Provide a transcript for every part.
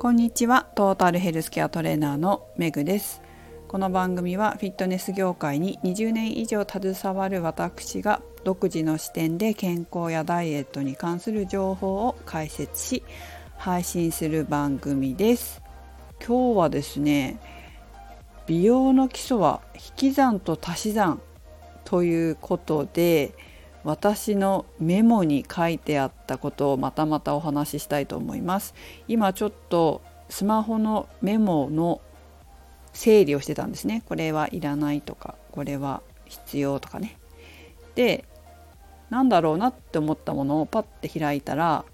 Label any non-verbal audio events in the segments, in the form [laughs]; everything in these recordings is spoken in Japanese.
こんにちは。トータルヘルスケアトレーナーのメグです。この番組はフィットネス業界に20年以上携わる私が独自の視点で健康やダイエットに関する情報を解説し配信する番組です。今日はですね美容の基礎は引き算と足し算ということで私のメモに書いてあったことをまたまたお話ししたいと思います。今ちょっとスマホのメモの整理をしてたんですね。これはいらないとかこれは必要とかね。でなんだろうなって思ったものをパッて開いたら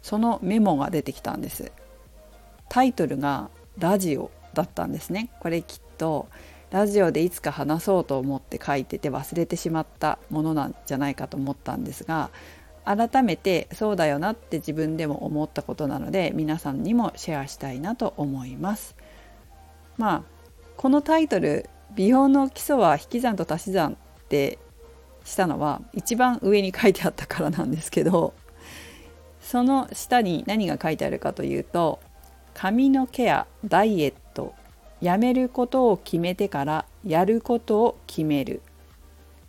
そのメモが出てきたんです。タイトルがラジオだったんですね。これきっとラジオでいつか話そうと思って書いてて忘れてしまったものなんじゃないかと思ったんですが改めてそうだよなって自分でも思ったことなので皆さんにもシェアしたいなと思います。まあこのタイトル「美容の基礎は引き算と足し算」ってしたのは一番上に書いてあったからなんですけどその下に何が書いてあるかというと髪のケアダイエットやめることを決めてからやることを決める。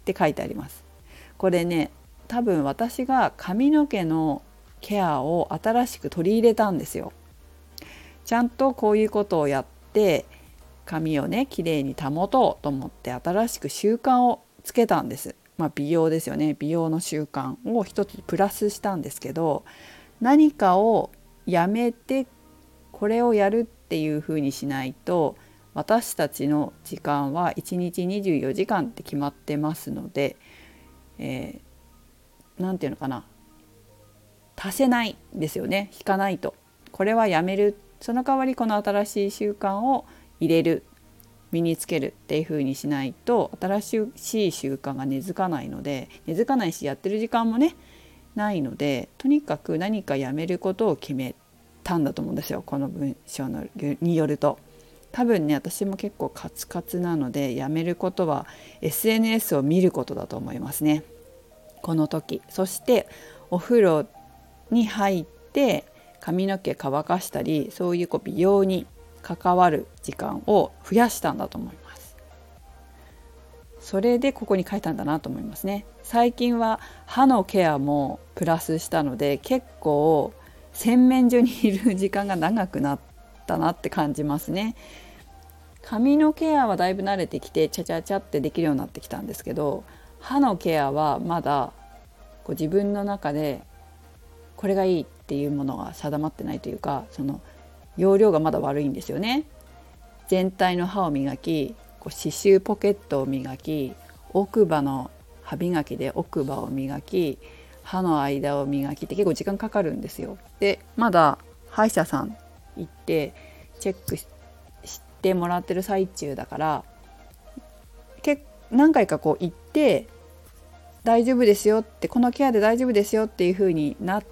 って書いてあります。これね多分私が髪の毛のケアを新しく取り入れたんですよ。ちゃんとこういうことをやって髪をね綺麗に保とうと思って新しく習慣をつけたんです。まあ、美容ですよね。美容の習慣を一つプラスしたんですけど何かをやめてこれをやるっていうふうにしないと私たちの時間は1日24時間って決まってますので何、えー、て言うのかな。足せないですよね。引かないと。これはやめる。その代わりこの新しい習慣を入れる。身につけるっていう風にしないと新しい習慣が根付かないので根付かないしやってる時間もねないのでとにかく何かやめることを決めたんだと思うんですよ。この文章のによると。多分ね私も結構カツカツなのでやめることは SNS を見ることだと思いますね。この時。そしてお風呂に入って髪の毛乾かしたりそういうこう美容に関わる時間を増やしたんだと思います。それでここに書いたんだなと思いますね。最近は歯のケアもプラスしたので結構洗面所にいる時間が長くなったなって感じますね。髪のケアはだいぶ慣れてきてチャチャチャってできるようになってきたんですけど歯のケアはまだこう自分の中でこれがいいっていうものが定まってないというかその容量がまだ悪いんですよね。全体の歯を磨きこう刺繍ポケットを磨き奥歯の歯磨きで奥歯を磨き歯の間を磨きって結構時間かかるんですよ。でまだ歯医者さん行ってチェックてもらってる最中だからけ何回かこう行って大丈夫ですよってこのケアで大丈夫ですよっていう風になっ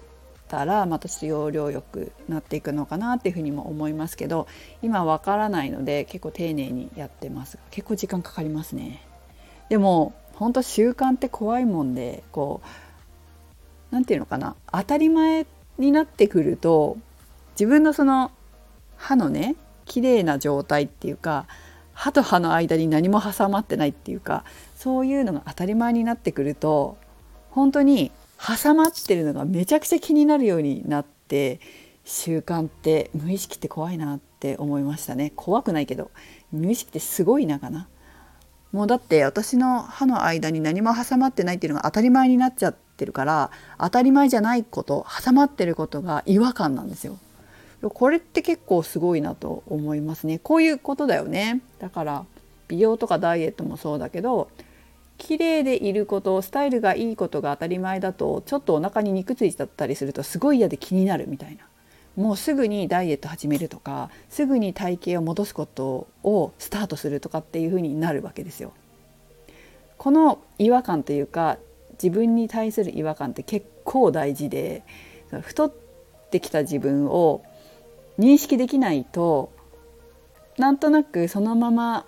たらまたちょっと容量よくなっていくのかなっていうふうにも思いますけど今わからないので結構丁寧にやってます。結構時間かかりますね。でも本当習慣って怖いもんでこう何て言うのかな。当たり前になってくると自分のその歯のね綺麗な状態っていうか歯と歯の間に何も挟まってないっていうかそういうのが当たり前になってくると本当に挟まってるのがめちゃくちゃ気になるようになって習慣って無意識って怖いなって思いましたね。怖くないけど無意識ってすごいなかな。もうだって私の歯の間に何も挟まってないっていうのが当たり前になっちゃってるから当たり前じゃないこと挟まってることが違和感なんですよ。これって結構すごいなと思いますね。こういうことだよね。だから美容とかダイエットもそうだけど綺麗でいることスタイルがいいことが当たり前だとちょっとお腹に肉ついちゃったりするとすごい嫌で気になるみたいな。もうすぐにダイエット始めるとかすぐに体型を戻すことをスタートするとかっていう風になるわけですよ。この違和感というか自分に対する違和感って結構大事で太ってきた自分を認識できないとなんとなくそのまま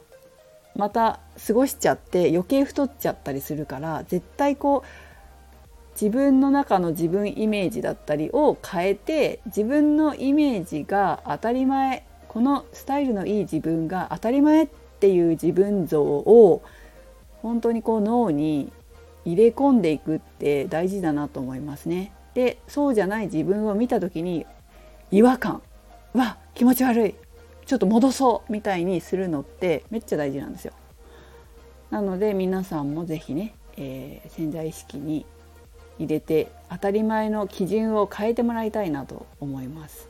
また過ごしちゃって余計太っちゃったりするから絶対こう自分の中の自分イメージだったりを変えて自分のイメージが当たり前このスタイルのいい自分が当たり前っていう自分像を本当にこう脳に入れ込んでいくって大事だなと思いますね。でそうじゃない自分を見た時に違和感わ気持ち悪いちょっと戻そうみたいにするのってめっちゃ大事なんですよ。なので皆さんも是非ね、えー、潜在意識に入れて当たり前の基準を変えてもらいたいなと思います。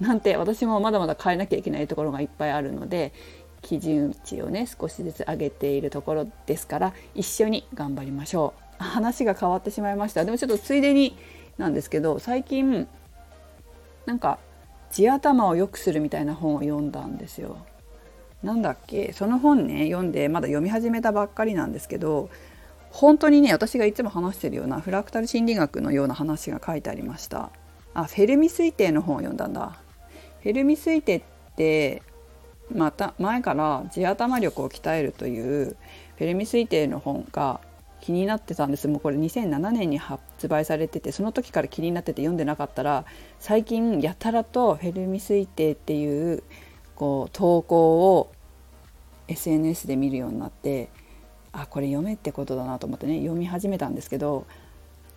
なんて私もまだまだ変えなきゃいけないところがいっぱいあるので基準値をね少しずつ上げているところですから一緒に頑張りましょう話が変わってしまいましたでもちょっとついでになんですけど最近なんか地頭を良くするみたいな本を読んだんですよ。なんだっけ？その本ね読んでまだ読み始めたばっかりなんですけど本当にね私がいつも話してるようなフラクタル心理学のような話が書いてありました。あフェルミ推定の本を読んだんだ。フェルミ推定ってまた前から地頭力を鍛えるというフェルミ推定の本が気になってたんです。もうこれ2007年に発売されててその時から気になってて読んでなかったら最近やたらとフェルミ推定っていうこう投稿を SNS で見るようになってあこれ読めってことだなと思ってね読み始めたんですけど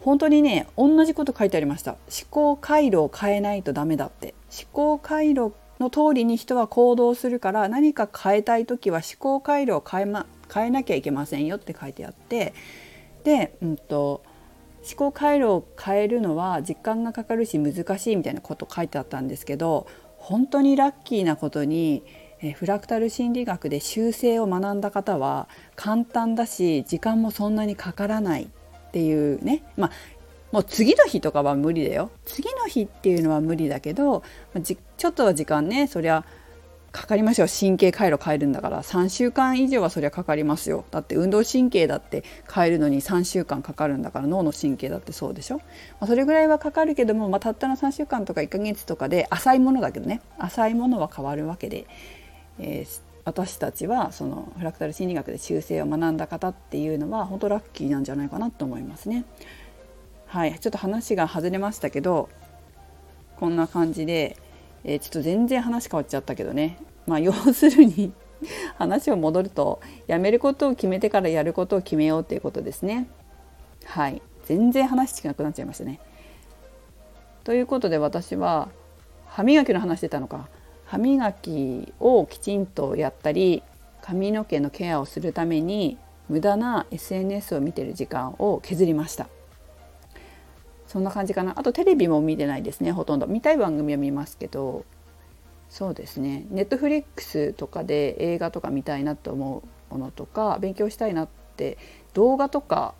本当にね同じこと書いてありました。思考回路を変えないとダメだって。思考回路の通りに人は行動するから何か変えたい時は思考回路を変え,、ま、変えなきゃいけませんよって書いてあってで、うんと、思考回路を変えるのは時間がかかるし難しいみたいなこと書いてあったんですけど本当にラッキーなことにえフラクタル心理学で修正を学んだ方は簡単だし時間もそんなにかからないっていうね。まあもう次の日とかは無理だよ。次の日っていうのは無理だけどちょっとは時間ねそりゃかかりますよ神経回路変えるんだから。3週間以上はそりゃかかりますよ。だって運動神経だって変えるのに3週間かかるんだから。脳の神経だってそうでしょ、まあ、それぐらいはかかるけども、まあ、たったの3週間とか1ヶ月とかで浅いものだけどね。浅いものは変わるわけで、えー、私たちはそのフラクタル心理学で修正を学んだ方っていうのは本当ラッキーなんじゃないかなと思いますね。はい、ちょっと話が外れましたけどこんな感じでえー、ちょっと全然話変わっちゃったけどねまあ要するに [laughs] 話を戻るとやめることを決めてからやることを決めようっていうことですね。はい全然話しなくなっちゃいましたね。ということで私は歯磨きの話してたのか歯磨きをきちんとやったり髪の毛のケアをするために無駄な SNS を見てる時間を削りました。そんな感じかな。あとテレビも見てないですねほとんど。見たい番組は見ますけど。そうですね。ネットフリックスとかで映画とか見たいなと思うものとか勉強したいなって動画とか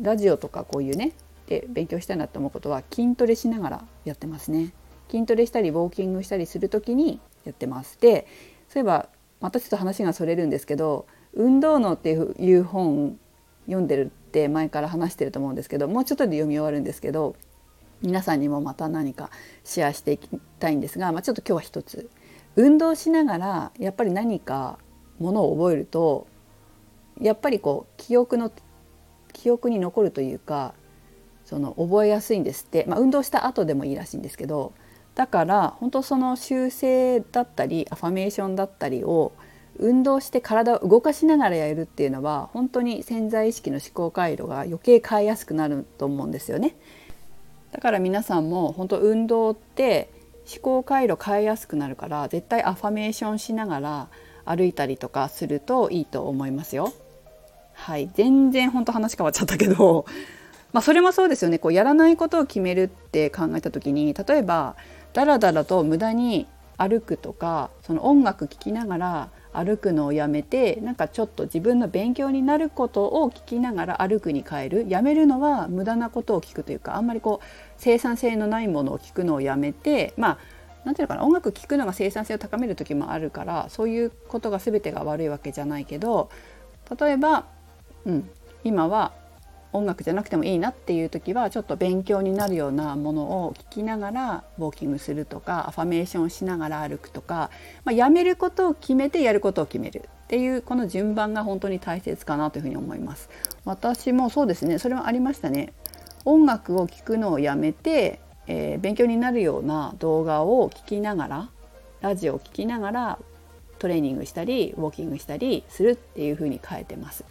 ラジオとかこういうねで勉強したいなと思うことは筋トレしながらやってますね。筋トレしたりウォーキングしたりする時にやってます。でそういえばまたちょっと話がそれるんですけど「運動脳」っていう本読んでるって前から話してると思うんですけどもうちょっとで読み終わるんですけど皆さんにもまた何かシェアしていきたいんですが、まあ、ちょっと今日は一つ。運動しながらやっぱり何かものを覚えるとやっぱりこう記憶の記憶に残るというかその覚えやすいんですって、まあ、運動した後でもいいらしいんですけどだから本当その修正だったりアファメーションだったりを運動して体を動かしながらやるっていうのは本当に潜在意識の思考回路が余計変えやすくなると思うんですよね。だから皆さんも本当運動って思考回路変えやすくなるから絶対アファメーションしながら歩いたりとかするといいと思いますよ。はい全然本当話変わっちゃったけど [laughs] まあそれもそうですよねこうやらないことを決めるって考えた時に例えばだらだらと無駄に歩くとかその音楽聴きながら歩くのをやめてなんかちょっと自分の勉強になることを聞きながら歩くに変える。やめるのは無駄なことを聞くというかあんまりこう生産性のないものを聞くのをやめてまあ何て言うのかな音楽聴くのが生産性を高める時もあるからそういうことが全てが悪いわけじゃないけど例えば、うん、今は音楽じゃなくてもいいなっていう時はちょっと勉強になるようなものを聞きながらウォーキングするとかアファメーションしながら歩くとか、まあ、やめることを決めてやることを決めるっていうこの順番が本当に大切かなというふうに思います。私もそうですねそれはありましたね音楽を聴くのをやめて、えー、勉強になるような動画を聴きながらラジオを聴きながらトレーニングしたりウォーキングしたりするっていう風に変えてます。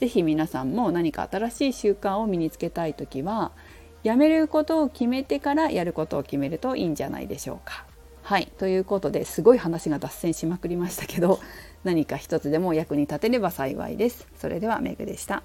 是非皆さんも何か新しい習慣を身につけたい時はやめることを決めてからやることを決めるといいんじゃないでしょうか。はいということですごい話が脱線しまくりましたけど [laughs] 何か一つでも役に立てれば幸いです。それではメグでした。